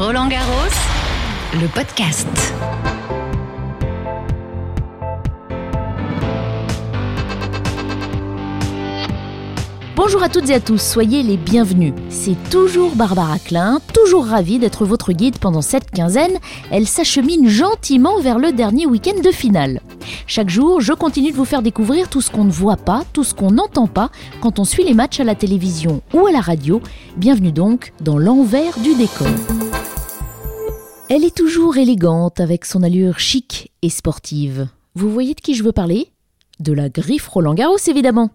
Roland Garros, le podcast. Bonjour à toutes et à tous, soyez les bienvenus. C'est toujours Barbara Klein, toujours ravie d'être votre guide pendant cette quinzaine. Elle s'achemine gentiment vers le dernier week-end de finale. Chaque jour, je continue de vous faire découvrir tout ce qu'on ne voit pas, tout ce qu'on n'entend pas quand on suit les matchs à la télévision ou à la radio. Bienvenue donc dans l'envers du décor. Elle est toujours élégante avec son allure chic et sportive. Vous voyez de qui je veux parler? De la griffe Roland Garros évidemment.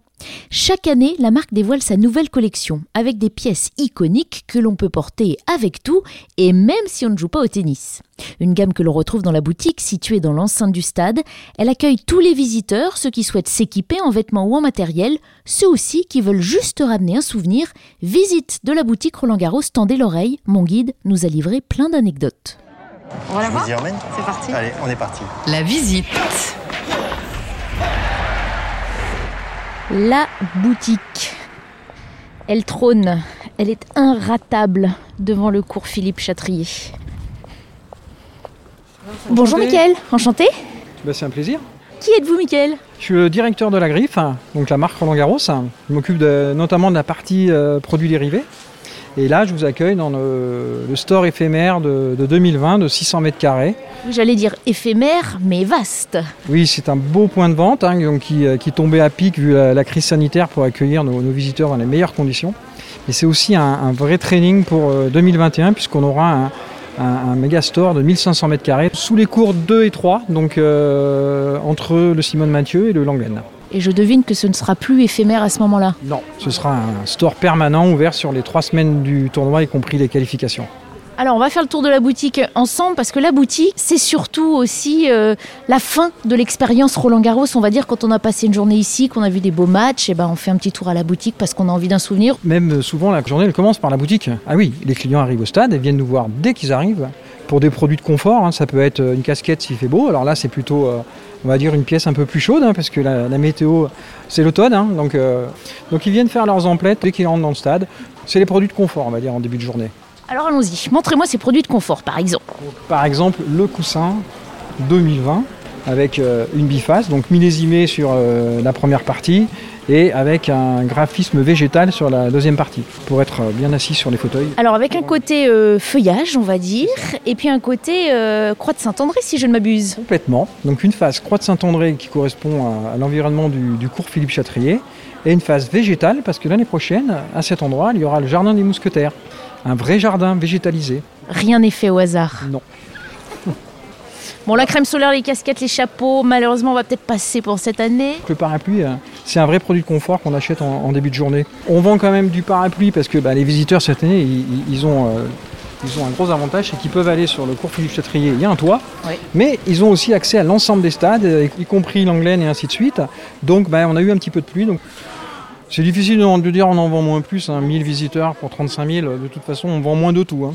Chaque année, la marque dévoile sa nouvelle collection avec des pièces iconiques que l'on peut porter avec tout et même si on ne joue pas au tennis. Une gamme que l'on retrouve dans la boutique située dans l'enceinte du stade. Elle accueille tous les visiteurs, ceux qui souhaitent s'équiper en vêtements ou en matériel, ceux aussi qui veulent juste ramener un souvenir. Visite de la boutique Roland Garros, tendez l'oreille, mon guide nous a livré plein d'anecdotes. On va la Je voir vous y emmène C'est parti. Allez, on est parti. La visite. La boutique. Elle trône, elle est inratable devant le cours Philippe Chatrier. Bonjour. Mickaël, enchanté. Bah, c'est un plaisir. Qui êtes-vous Mickaël Je suis le directeur de la griffe, donc la marque Roland Garros. Je m'occupe de- notamment de la partie euh, produits dérivés. Et là, je vous accueille dans le, le store éphémère de, de 2020 de 600 mètres carrés. J'allais dire éphémère mais vaste. Oui, c'est un beau point de vente hein, donc qui, euh, qui tombait à pic vu la, la crise sanitaire pour accueillir nos, nos visiteurs dans les meilleures conditions. Et c'est aussi un, un vrai training pour euh, 2021 puisqu'on aura un, un- un méga store de 1500 mètres carrés sous les cours 2 et 3, donc euh, entre le Simone Mathieu et le Langlaine. Et je devine que ce ne sera plus éphémère à ce moment-là. Non, ce sera un store permanent ouvert sur les trois semaines du tournoi, y compris les qualifications. Alors on va faire le tour de la boutique ensemble parce que la boutique c'est surtout aussi euh, la fin de l'expérience Roland Garros. On va dire quand on a passé une journée ici, qu'on a vu des beaux matchs, et ben on fait un petit tour à la boutique parce qu'on a envie d'un souvenir. Même souvent, la journée elle commence par la boutique. Ah oui, les clients arrivent au stade et viennent nous voir dès qu'ils arrivent pour des produits de confort. hein. Ça peut être une casquette s'il fait beau. Alors là, c'est plutôt, euh, on va dire, une pièce un peu plus chaude hein, parce que la, la météo, c'est l'automne. hein. donc, euh, donc ils viennent faire leurs emplettes dès qu'ils rentrent dans le stade. C'est les produits de confort, on va dire, en début de journée. Alors allons-y, montrez-moi ces produits de confort par exemple. Par exemple, le coussin 2020 avec euh, une biface, donc millésimé sur euh, la première partie et avec un graphisme végétal sur la deuxième partie pour être euh, bien assis sur les fauteuils. Alors avec un côté euh, feuillage on va dire, et puis un côté euh, croix de Saint-André si je ne m'abuse. Complètement. Donc une face croix de Saint-André qui correspond à, à l'environnement du, du cours Philippe Chatrier et une face végétale parce que l'année prochaine, à cet endroit, il y aura le jardin des mousquetaires. Un vrai jardin végétalisé. Rien n'est fait au hasard. Non. Bon la crème solaire, les casquettes, les chapeaux, malheureusement on va peut-être passer pour cette année. Le parapluie, euh, c'est un vrai produit de confort qu'on achète en, en début de journée. On vend quand même du parapluie parce que bah, les visiteurs cette année, ils, ont, euh, ils ont un gros avantage, c'est qu'ils peuvent aller sur le cours Philippe Chatrier, il y a un toit, Oui. mais ils ont aussi accès à l'ensemble des stades, euh, y compris l'Anglaine et ainsi de suite. Donc bah, on a eu un petit peu de pluie. Donc, c'est difficile de, de dire on en vend moins plus, hein, 1000 visiteurs pour 35 000, de toute façon on vend moins de tout. hein.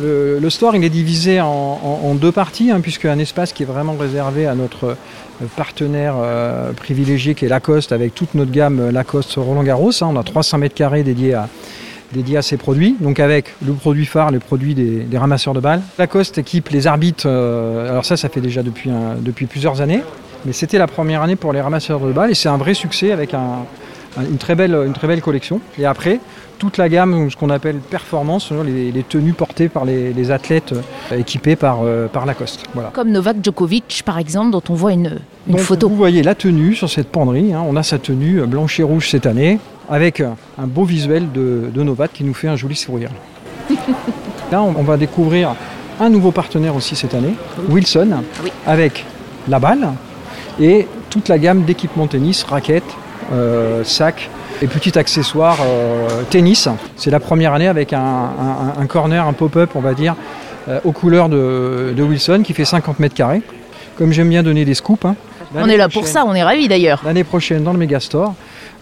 Le, store il est divisé en, deux parties, hein, puisque un espace qui est vraiment réservé à notre euh, partenaire euh, privilégié qui est Lacoste, avec toute notre gamme euh, Lacoste Roland Garros. hein. on a 300 mètres carrés dédiés à, ces produits, donc avec le produit phare, le produit des, ramasseurs de balles. Lacoste équipe les arbitres, alors ça ça fait déjà depuis, plusieurs années, mais c'était la première année pour les ramasseurs de balles et c'est un vrai succès avec un- un- une, très belle, une très belle collection. Et après, toute la gamme, ce qu'on appelle performance, c'est-à-dire les, les tenues portées par les, les athlètes euh, équipés par, euh, par Lacoste. Voilà. Comme Novak Djokovic par exemple dont on voit une, une Donc, photo. Vous voyez la tenue sur cette penderie. hein. On a sa tenue euh, blanche et rouge cette année, avec un beau visuel de, de Novak qui nous fait un joli sourire. Là, on, on va découvrir un nouveau partenaire aussi cette année, Wilson, Oui. avec la balle et toute la gamme d'équipements tennis, raquettes, euh, sacs et petits accessoires euh, tennis. C'est la première année avec un, un- un corner, un pop-up, on va dire, euh, aux couleurs de, de Wilson qui fait 50 mètres carrés. Comme j'aime bien donner des scoops. hein, On est là pour ça, on est ravis d'ailleurs. L'année prochaine, dans le Megastore,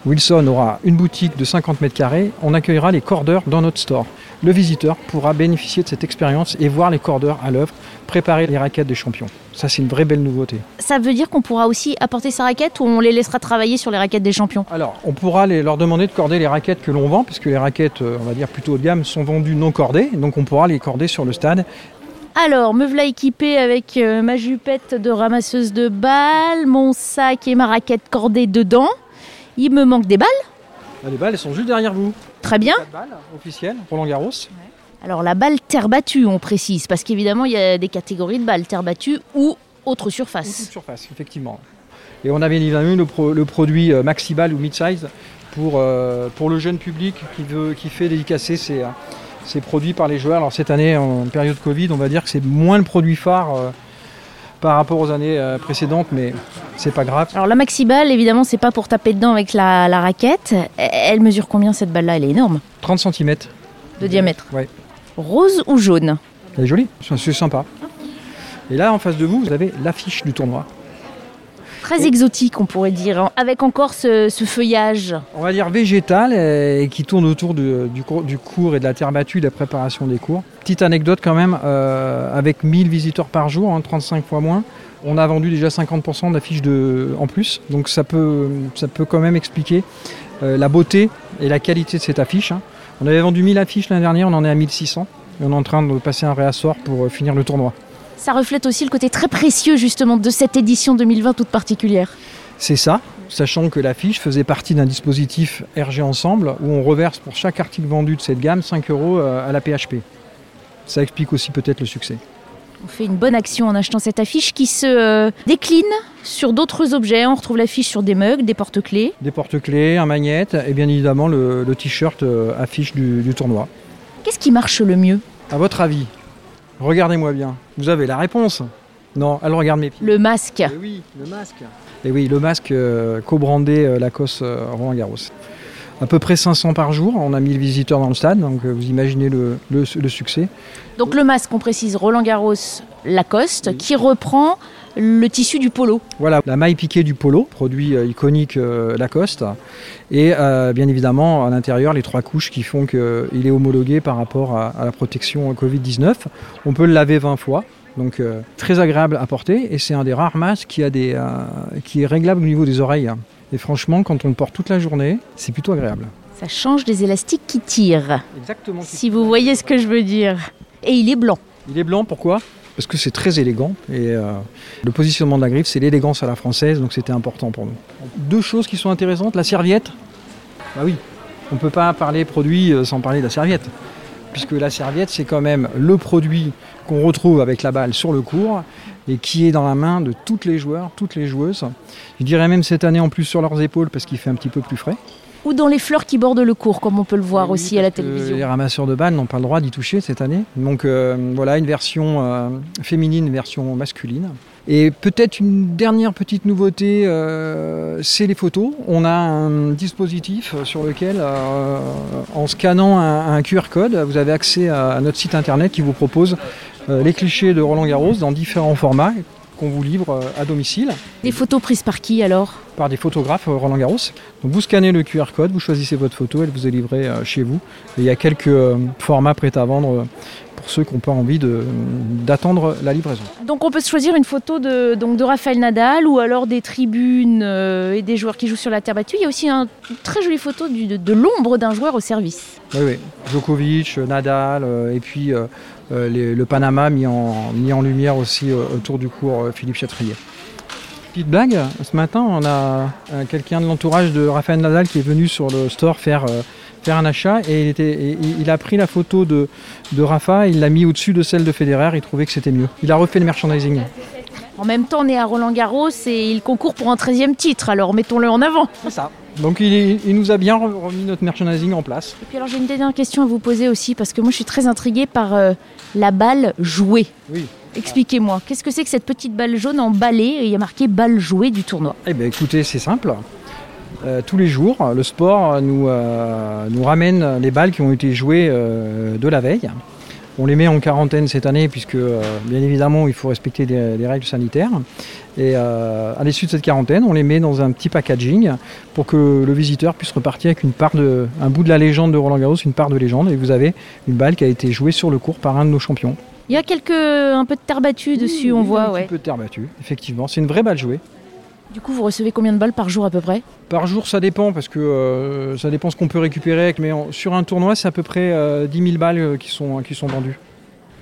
Wilson aura une boutique de 50 mètres carrés. On accueillera les cordeurs dans notre store. Le visiteur pourra bénéficier de cette expérience et voir les cordeurs à l'œuvre, préparer les raquettes des champions. Ça, c'est une vraie belle nouveauté. Ça veut dire qu'on pourra aussi apporter sa raquette ou on les laissera travailler sur les raquettes des champions? Alors, on pourra les- leur demander de corder les raquettes que l'on vend, puisque les raquettes, euh, on va dire plutôt haut de gamme, sont vendues non cordées. Donc, on pourra les corder sur le stade. Alors, me voilà équipée avec euh, ma jupette de ramasseuse de balles, mon sac et ma raquette cordée dedans. Il me manque des balles. Ah, Les balles, elles sont juste derrière vous. Très bien. De balles officielles, Roland Garros. Alors, la balle terre battue, on précise, parce qu'évidemment, il y a des catégories de balles terre battue ou autre Ou toute surface. surface, effectivement. Et on a bien évidemment eu le, pro- le produit euh, Maxiball ou Mid-Size pour, euh, pour le jeune public qui, veut, qui fait dédicacer ses, euh, ses produits par les joueurs. Alors cette année, en période Covid, on va dire que c'est moins le produit phare euh, par rapport aux années euh, précédentes, mais c'est pas grave. Alors, la maxi balle, évidemment, c'est pas pour taper dedans avec la, la raquette. Elle mesure combien cette balle-là? Elle est énorme, 30 cm. de diamètre. Ouais. Rose ou jaune? Elle est jolie, c'est sympa. Et là, en face de vous, vous avez l'affiche du tournoi. Très exotique, on pourrait dire, hein, avec encore ce, feuillage. on va dire végétale euh, et qui tourne autour du, cours, du cours et de la terre battue, de la préparation des cours. Petite anecdote quand même, euh, avec 1000 visiteurs par jour, hein, 35 fois moins, on a vendu déjà 50% d'affiches en plus. Donc ça peut, ça peut quand même expliquer euh, la beauté et la qualité de cette affiche. hein. On avait vendu 1000 affiches l'année dernière, on en est à 1600. Et on est en train de passer un réassort pour euh, finir le tournoi. Ça reflète aussi le côté très précieux justement de cette édition 2020 toute particulière. C'est ça, sachant que l'affiche faisait partie d'un dispositif RG Ensemble où on reverse pour chaque article vendu de cette gamme 5 euros euh, à la PHP. Ça explique aussi peut-être le succès. On fait une bonne action en achetant cette affiche qui se euh, décline sur d'autres objets. On retrouve l'affiche sur des mugs, des porte-clés. Des porte-clés, un magnète et bien évidemment le, le t-shirt euh, affiche du, du tournoi. Qu'est-ce qui marche le mieux? À votre avis, regardez-moi bien. Vous avez la réponse Non, elle regarde mes pieds. Le masque. Eh oui, le masque. Et oui, le masque euh, co-brandé euh, Lacoste euh, Roland Garros. À peu près 500 par jour, on a 1000 visiteurs dans le stade, donc euh, vous imaginez le, le- le succès. Donc le masque, on précise Roland Garros Lacoste, qui reprend le tissu du polo. Voilà, la maille piquée du polo, produit euh, iconique euh, Lacoste. Et euh, bien évidemment, à l'intérieur, les trois couches qui font qu'il est homologué par rapport à, à la protection Covid-19. On peut le laver 20 fois. Donc euh, très agréable à porter et c'est un des rares masques qui, a des, qui est réglable au niveau des oreilles. Et franchement, quand on le porte toute la journée, c'est plutôt agréable. Ça change des élastiques qui tirent, Exactement. si vous voyez ce que je veux dire. Et il est blanc. Il est blanc, pourquoi? Parce que c'est très élégant et euh, le positionnement de la griffe, c'est l'élégance à la française, donc c'était important pour nous. Deux choses qui sont intéressantes, la serviette. Bah oui, on ne peut pas parler produit euh, sans parler de la serviette. Puisque la serviette, c'est quand même le produit qu'on retrouve avec la balle sur le court et qui est dans la main de toutes les joueurs, toutes les joueuses. Je dirais même cette année en plus sur leurs épaules parce qu'il fait un petit peu plus frais. Ou dans les fleurs qui bordent le cours, comme on peut le voir Oui, aussi à la télévision. Les ramasseurs de balles n'ont pas le droit d'y toucher cette année. Donc euh, voilà, une version euh, féminine, une version masculine. Et peut-être une dernière petite nouveauté, euh, c'est les photos. On a un dispositif sur lequel, euh, en scannant un, un QR code, vous avez accès à, à notre site internet qui vous propose euh, les clichés de Roland Garros dans différents formats qu'on vous livre euh, à domicile Des photos prises par qui alors? Par des photographes euh, Roland Garros. Donc vous scannez le QR code, vous choisissez votre photo, elle vous est livrée euh, chez vous. Et il y a quelques formats prêts à vendre pour ceux qui n'ont pas envie d'attendre la livraison. Donc on peut choisir une photo de, donc de Raphaël Nadal ou alors des tribunes euh, et des joueurs qui jouent sur la terre battue. Il y a aussi un- une très jolie photo du- de, de l'ombre d'un joueur au service. Oui, oui. Djokovic, Nadal, euh, et puis euh, les- le Panama mis en, mis en lumière aussi euh, autour du cours euh, Philippe Chatrier. Petite blague, ce matin on a euh, quelqu'un de l'entourage de Rafael Nadal qui est venu sur le store faire, euh, faire un achat et il, était, et il- il a pris la photo de, de Rafa, il l'a mis au-dessus de celle de Federer, il trouvait que c'était mieux. Il a refait le merchandising. En même temps, on est à Roland Garros et il concourt pour un 13e titre, alors mettons-le en avant. C'est ça. Donc il, est- il nous a bien remis notre merchandising en place. Et puis alors j'ai une dernière question à vous poser aussi parce que moi je suis très intriguée par euh, la balle jouée. Oui. Expliquez-moi, qu'est-ce que c'est que cette petite balle jaune en balai et il y a marqué balle jouée du tournoi Eh bien écoutez, c'est simple. Euh, tous les jours, le sport nous, euh, nous ramène les balles qui ont été jouées de la veille. On les met en quarantaine cette année puisque euh, bien évidemment il faut respecter les, règles sanitaires. Et euh, à l'issue de cette quarantaine, on les met dans un petit packaging pour que le visiteur puisse repartir avec une part de, un bout de la légende de Roland Garros, une part de légende. Et vous avez une balle qui a été jouée sur le cours par un de nos champions. Il y a quelques, un peu de terre battue dessus, on voit. Un peu de terre battue, effectivement. C'est une vraie balle jouée. Du coup, vous recevez combien de balles par jour à peu près? Par jour, ça dépend, parce que euh, ça dépend ce qu'on peut récupérer. Mais sur un tournoi, c'est à peu près 10 000 balles qui sont, qui sont vendues.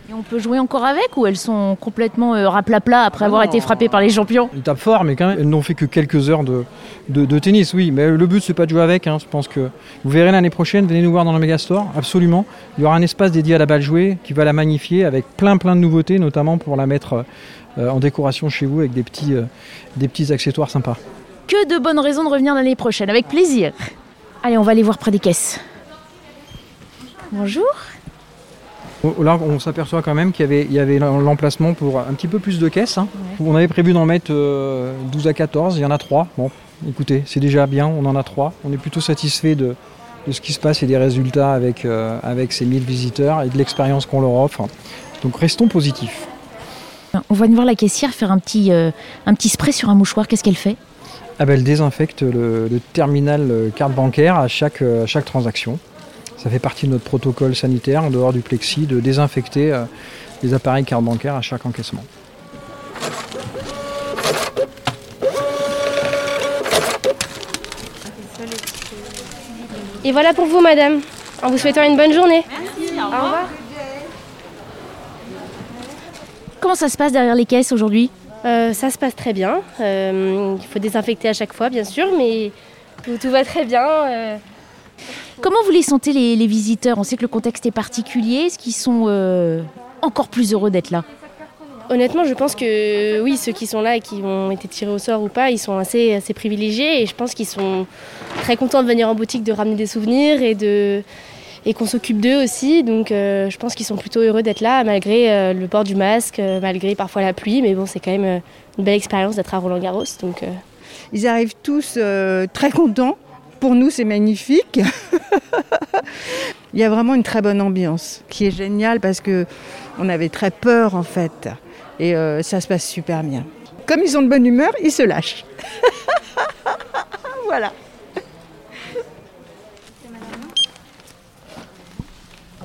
Et on peut jouer encore avec ou elles sont complètement euh, raplapla après avoir été frappées par les champions? Ils tapent fort, mais quand même, elles n'ont fait que quelques heures de, de, tennis, oui. Mais le but, c'est pas de jouer avec. Hein. Je pense que vous verrez l'année prochaine, venez nous voir dans le Megastore, absolument. Il y aura un espace dédié à la balle jouée qui va la magnifier avec plein plein de nouveautés, notamment pour la mettre euh, en décoration chez vous avec des petits, euh, des petits accessoires sympas. Que de bonnes raisons de revenir l'année prochaine, avec plaisir. Allez, on va aller voir près des caisses. Bonjour. Là, on s'aperçoit quand même qu'il y avait, l'emplacement pour un petit peu plus de caisses. Hein. On avait prévu d'en mettre 12 euh, à 14, il y en a 3. Bon, écoutez, c'est déjà bien, on en a 3. On est plutôt satisfait de, ce qui se passe et des résultats avec, euh, avec ces 1000 visiteurs et de l'expérience qu'on leur offre. Donc restons positifs. On va voir la caissière faire un petit, euh, un petit spray sur un mouchoir. Qu'est-ce qu'elle fait? Ah ben, Elle désinfecte le, terminal carte bancaire à chaque, à chaque transaction. Ça fait partie de notre protocole sanitaire, en dehors du plexi, de désinfecter euh, les appareils carte bancaire à chaque encaissement. Et voilà pour vous, madame. En vous souhaitant une bonne journée. Merci, au revoir. Comment ça se passe derrière les caisses aujourd'hui? Euh, Ça se passe très bien. Euh, il faut désinfecter à chaque fois, bien sûr, mais tout, va très bien. Comment vous les sentez les, visiteurs? On sait que le contexte est particulier. Est-ce qu'ils sont euh, encore plus heureux d'être là? Honnêtement, je pense que oui, ceux qui sont là et qui ont été tirés au sort ou pas, ils sont assez, assez privilégiés et je pense qu'ils sont très contents de venir en boutique, de ramener des souvenirs et de et qu'on s'occupe d'eux aussi. Donc euh, je pense qu'ils sont plutôt heureux d'être là malgré euh, le port du masque, malgré parfois la pluie. Mais bon, c'est quand même une belle expérience d'être à Roland Garros. Donc ils arrivent tous très contents pour nous, c'est magnifique. Il y a vraiment une très bonne ambiance qui est géniale parce que on avait très peur en fait. Et euh, ça se passe super bien. Comme ils ont de bonne humeur, ils se lâchent. voilà.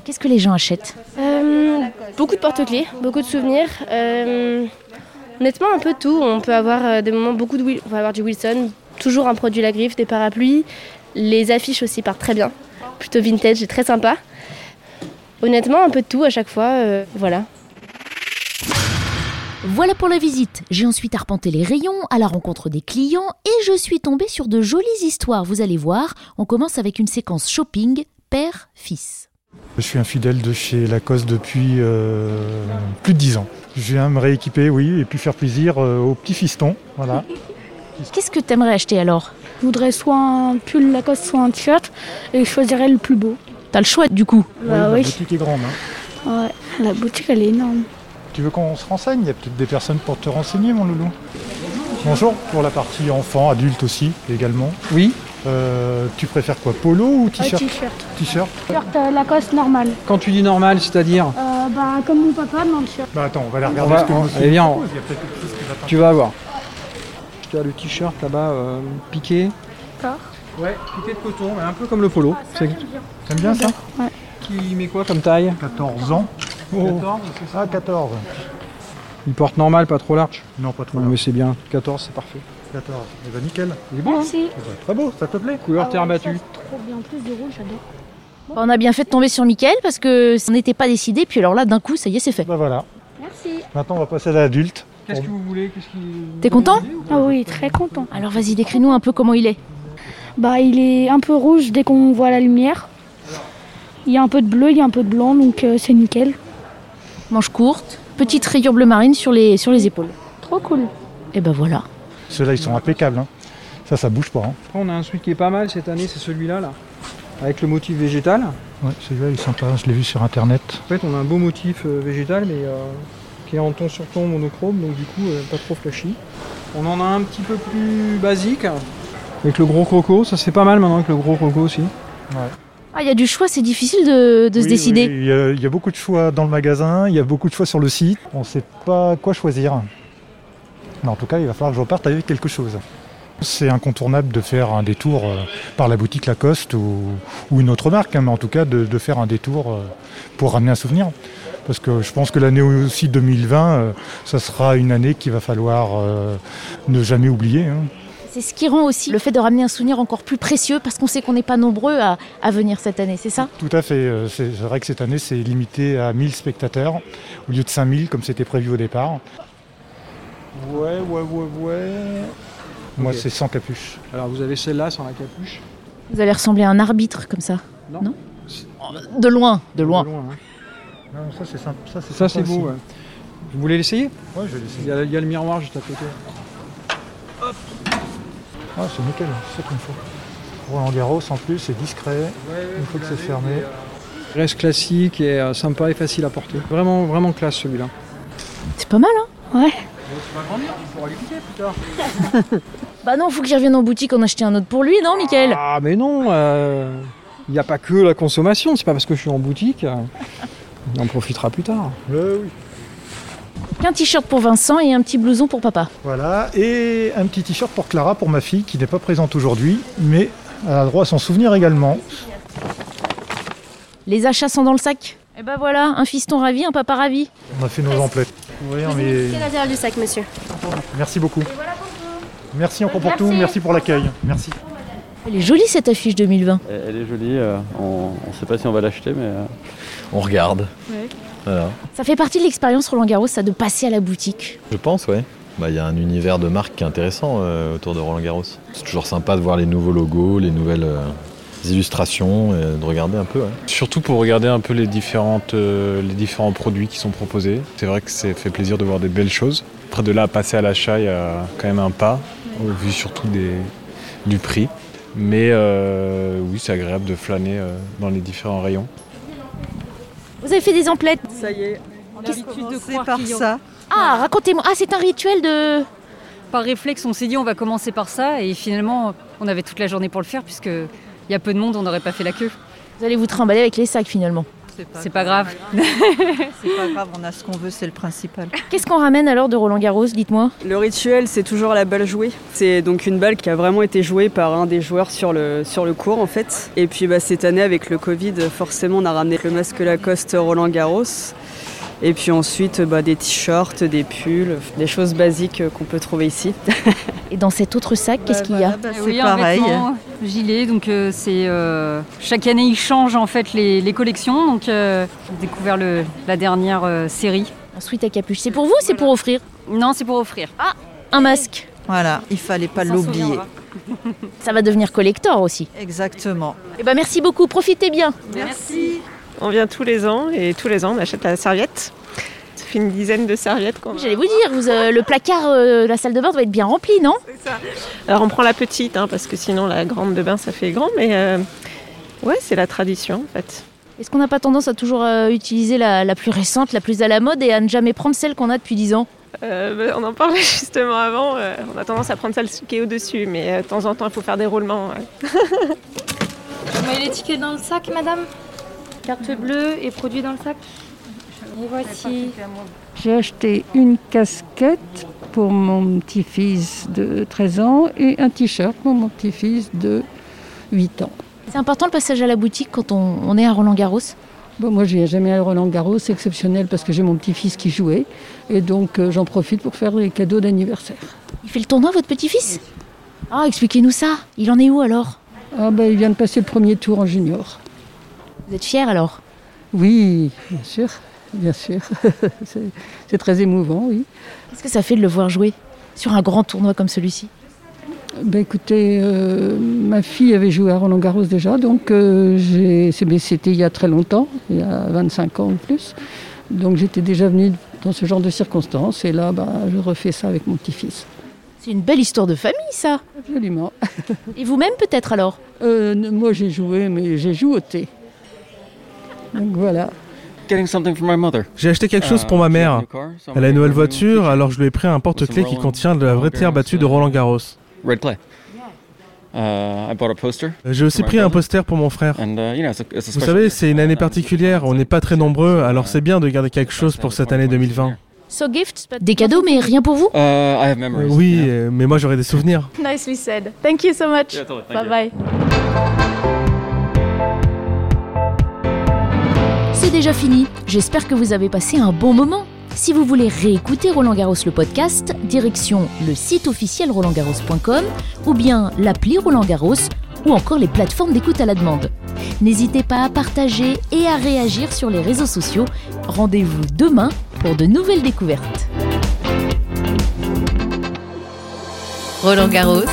Qu'est-ce que les gens achètent euh, Beaucoup de porte-clés, beaucoup de souvenirs. Euh, honnêtement, un peu de tout. On peut avoir des moments beaucoup de. On va avoir du Wilson, toujours un produit la griffe, des parapluies. Les affiches aussi partent très bien. Plutôt vintage et très sympa. Honnêtement, un peu de tout à chaque fois. Euh, voilà. Voilà pour la visite. J'ai ensuite arpenté les rayons à la rencontre des clients et je suis tombée sur de jolies histoires. Vous allez voir, on commence avec une séquence shopping père-fils. Je suis un fidèle de chez Lacoste depuis euh, plus de 10 ans. Je viens me rééquiper, oui, et puis faire plaisir euh, aux petits fistons. Voilà. Qu'est-ce que tu aimerais acheter alors? Je voudrais soit un pull Lacoste, soit un t-shirt, et je choisirais le plus beau. T'as le choix du coup bah oui, La boutique est grande. Hein. Ouais, la boutique elle est énorme. Tu veux qu'on se renseigne? Il y a peut-être des personnes pour te renseigner, mon loulou. Bonjour, pour la partie enfant, adulte aussi également. Oui. Euh, tu préfères quoi Polo ou t-shirt T-shirt. T-shirt T-shirt euh, Lacoste normal. Quand tu dis normal, c'est-à-dire euh, Bah comme mon papa dans le shirt. Bah attends, on va aller regarder ce que on, Allez viens, tu vas voir tu as le t-shirt là-bas euh, piqué. D'accord. Ouais, piqué de coton, un peu comme le polo. Ah, ça, T'aimes bien ça Ouais. Qui met quoi comme taille 14 ans. 14, c'est ça 14. Il porte normal, pas trop large Non, pas trop large. Mais c'est bien, 14 c'est parfait. 14, et eh ben nickel. Il est beau Merci. Hein très beau, ça te plaît Couleur terre battue. Trop bien, en plus de rouge, j'adore. On a bien fait de tomber sur Mickaël parce que ça n'était pas décidé, puis alors là d'un coup ça y est c'est fait. Bah voilà. Merci. Maintenant on va passer à l'adulte. Qu'est-ce que vous voulez? T'es content? Ah oui, très content. Alors vas-y, décris-nous un peu comment il est. Bah, il est un peu rouge dès qu'on voit la lumière. Il y a un peu de bleu, il y a un peu de blanc, donc euh, c'est nickel. Manche courte, petite rayure bleu marine sur les, sur les épaules. Trop cool. Et ben voilà. Ceux-là, ils sont impeccables. Hein. Ça, ça bouge pas. Hein. Après, on a un suite qui est pas mal cette année, c'est celui-là, là, avec le motif végétal. Ouais, celui-là, il est sympa. Je l'ai vu sur Internet. En fait, on a un beau motif euh, végétal, mais euh, qui est en ton sur ton monochrome, donc du coup euh, pas trop flashy. On en a un petit peu plus basique, avec le gros croco, ça c'est pas mal maintenant avec le gros croco aussi. Ouais. Ah, il y a du choix, c'est difficile de, de se décider. oui, y, il y a beaucoup de choix dans le magasin, il y a beaucoup de choix sur le site. On ne sait pas quoi choisir. Mais en tout cas, il va falloir que je reparte avec quelque chose. C'est incontournable de faire un détour euh, par la boutique Lacoste ou, ou une autre marque, hein, mais en tout cas de, de faire un détour euh, pour ramener un souvenir. Parce que je pense que l'année aussi 2020, euh, ça sera une année qu'il va falloir euh, ne jamais oublier. hein. C'est ce qui rend aussi le fait de ramener un souvenir encore plus précieux parce qu'on sait qu'on n'est pas nombreux à, à venir cette année, c'est ça? Tout à fait. C'est c'est vrai que cette année, c'est limité à 1000 spectateurs au lieu de 5000 comme c'était prévu au départ. Ouais, ouais, ouais, ouais. Moi, c'est sans capuche. Alors vous avez celle-là sans la capuche. Vous allez ressembler à un arbitre comme ça. Non. De loin, de loin. hein. Non, ça, c'est sympa. Ça, c'est Ça sympa c'est beau. ouais. Vous voulez l'essayer? Ouais, je vais il l'essayer. y, a, il y a le miroir juste à côté. Ah, c'est nickel, c'est ça qu'il me faut. Roland Garros, en plus, c'est discret. Une fois que c'est fermé. Reste classique et euh, sympa et facile à porter. Vraiment, vraiment classe celui-là. C'est pas mal, hein? Ouais. On pourra l'écouter plus tard. Bah non, faut que j'y revienne en boutique en acheter un autre pour lui, non, Mickaël Ah mais non, euh, il n'y a pas que la consommation, c'est pas parce que je suis en boutique. euh, on en profitera plus tard. Euh, oui. Un t-shirt pour Vincent et un petit blouson pour papa. Voilà, et un petit t-shirt pour Clara, pour ma fille, qui n'est pas présente aujourd'hui, mais elle a droit à son souvenir également. Les achats sont dans le sac? Et bah voilà, un fiston ravi, un papa ravi. On a fait nos emplettes. Oui, mais C'est l'intérieur du sac, monsieur. merci beaucoup. Merci encore pour tout, merci pour l'accueil. Merci. Elle est jolie cette affiche 2020. Elle est jolie, euh, on ne sait pas si on va l'acheter, mais euh, on regarde. Voilà. Ça fait partie de l'expérience Roland Garros, ça, de passer à la boutique. Je pense, ouais. Bah, Il y a un univers de marque qui est intéressant euh, autour de Roland Garros. C'est toujours sympa de voir les nouveaux logos, les nouvelles euh, illustrations, et de regarder un peu. ouais. Surtout pour regarder un peu les, différentes, euh, les différents produits qui sont proposés. C'est vrai que ça fait plaisir de voir des belles choses. Après de là à passer à l'achat, il y a quand même un pas, au vu surtout des, du prix. Mais euh, oui, c'est agréable de flâner euh, dans les différents rayons. Vous avez fait des emplettes Ça y est, on a l'habitude de C'est croire par ça. Ah, racontez-moi. Ah, c'est un rituel de... Par réflexe, on s'est dit on va commencer par ça et finalement on avait toute la journée pour le faire puisque y a peu de monde, on n'aurait pas fait la queue. Vous allez vous trimballer avec les sacs finalement. C'est pas grave. C'est pas grave, on a ce qu'on veut, c'est le principal. Qu'est-ce qu'on ramène alors de Roland Garros, dites-moi? Le rituel, c'est toujours la balle jouée. C'est donc une balle qui a vraiment été jouée par un des joueurs sur le, sur le court en fait. Et puis bah, cette année avec le Covid, forcément on a ramené le masque Lacoste Roland Garros. Et puis ensuite bah, des t-shirts, des pulls, des choses basiques qu'on peut trouver ici. Et dans cet autre sac, qu'est-ce qu'il y a Bah, Eh c'est oui, un pareil. gilet, donc euh, c'est euh, chaque année ils changent en fait les, les collections. Donc euh, j'ai découvert le, la dernière euh, série. Ensuite à capuche. C'est pour vous ou c'est pour offrir? Non, c'est pour offrir. Un masque. Voilà, il fallait pas l'oublier. souviendra. Ça va devenir collector aussi. Exactement. Eh ben merci beaucoup, profitez bien. Merci. On vient tous les ans et tous les ans on achète la serviette. Ça fait une dizaine de serviettes. J'allais vous dire, vous, euh, le placard euh, de la salle de bain doit être bien rempli, non? Alors on prend la petite hein, parce que sinon la grande de bain ça fait grand mais euh, ouais c'est la tradition en fait. Est-ce qu'on n'a pas tendance à toujours euh, utiliser la, la plus récente, la plus à la mode et à ne jamais prendre celle qu'on a depuis 10 ans? Euh, bah, on en parlait justement avant, euh, on a tendance à prendre celle qui est au-dessus mais euh, de temps en temps il faut faire des roulements. ouais. Vous mettez l'étiquette dans le sac, madame? Carte bleue et produit dans le sac. Et voici. J'ai acheté une casquette pour mon petit-fils de 13 ans et un t-shirt pour mon petit-fils de 8 ans. C'est important le passage à la boutique quand on, on est à Roland Garros? Bon, moi, je viens jamais à Roland Garros, c'est exceptionnel parce que j'ai mon petit-fils qui jouait et donc euh, j'en profite pour faire des cadeaux d'anniversaire. Il fait le tournoi, votre petit-fils? Ah, expliquez-nous ça. Il en est où alors? Ah ben, il vient de passer le premier tour en junior. Vous êtes fier alors? Oui, bien sûr, bien sûr. c'est très émouvant, oui. Qu'est-ce que ça fait de le voir jouer sur un grand tournoi comme celui-ci? Ben écoutez, euh, ma fille avait joué à Roland Garros déjà, donc euh, c'était il y a très longtemps, il y a 25 ans ou plus. Donc j'étais déjà venue dans ce genre de circonstances et là, bah, je refais ça avec mon petit-fils. C'est une belle histoire de famille ça Absolument. Et vous-même peut-être alors? Euh, moi j'ai joué, mais j'ai joué Donc voilà. J'ai acheté quelque chose pour ma mère. Elle a une nouvelle voiture, alors je lui ai pris un porte-clés qui contient de la vraie terre battue de Roland Garros. J'ai aussi pris un poster pour mon frère. Vous savez, c'est une année particulière, on n'est pas très nombreux, alors c'est bien de garder quelque chose pour cette année 2020. Des cadeaux, mais rien pour vous Euh, oui, euh, mais moi j'aurai des souvenirs. Nicely said. Thank you so much. bye bye. Déjà fini. J'espère que vous avez passé un bon moment. Si vous voulez réécouter Roland Garros le podcast, direction le site officiel rolandgarros.com ou bien l'appli Roland Garros ou encore les plateformes d'écoute à la demande. N'hésitez pas à partager et à réagir sur les réseaux sociaux. Rendez-vous demain pour de nouvelles découvertes. Roland Garros,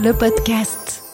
le podcast.